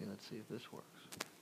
Let's see if this works.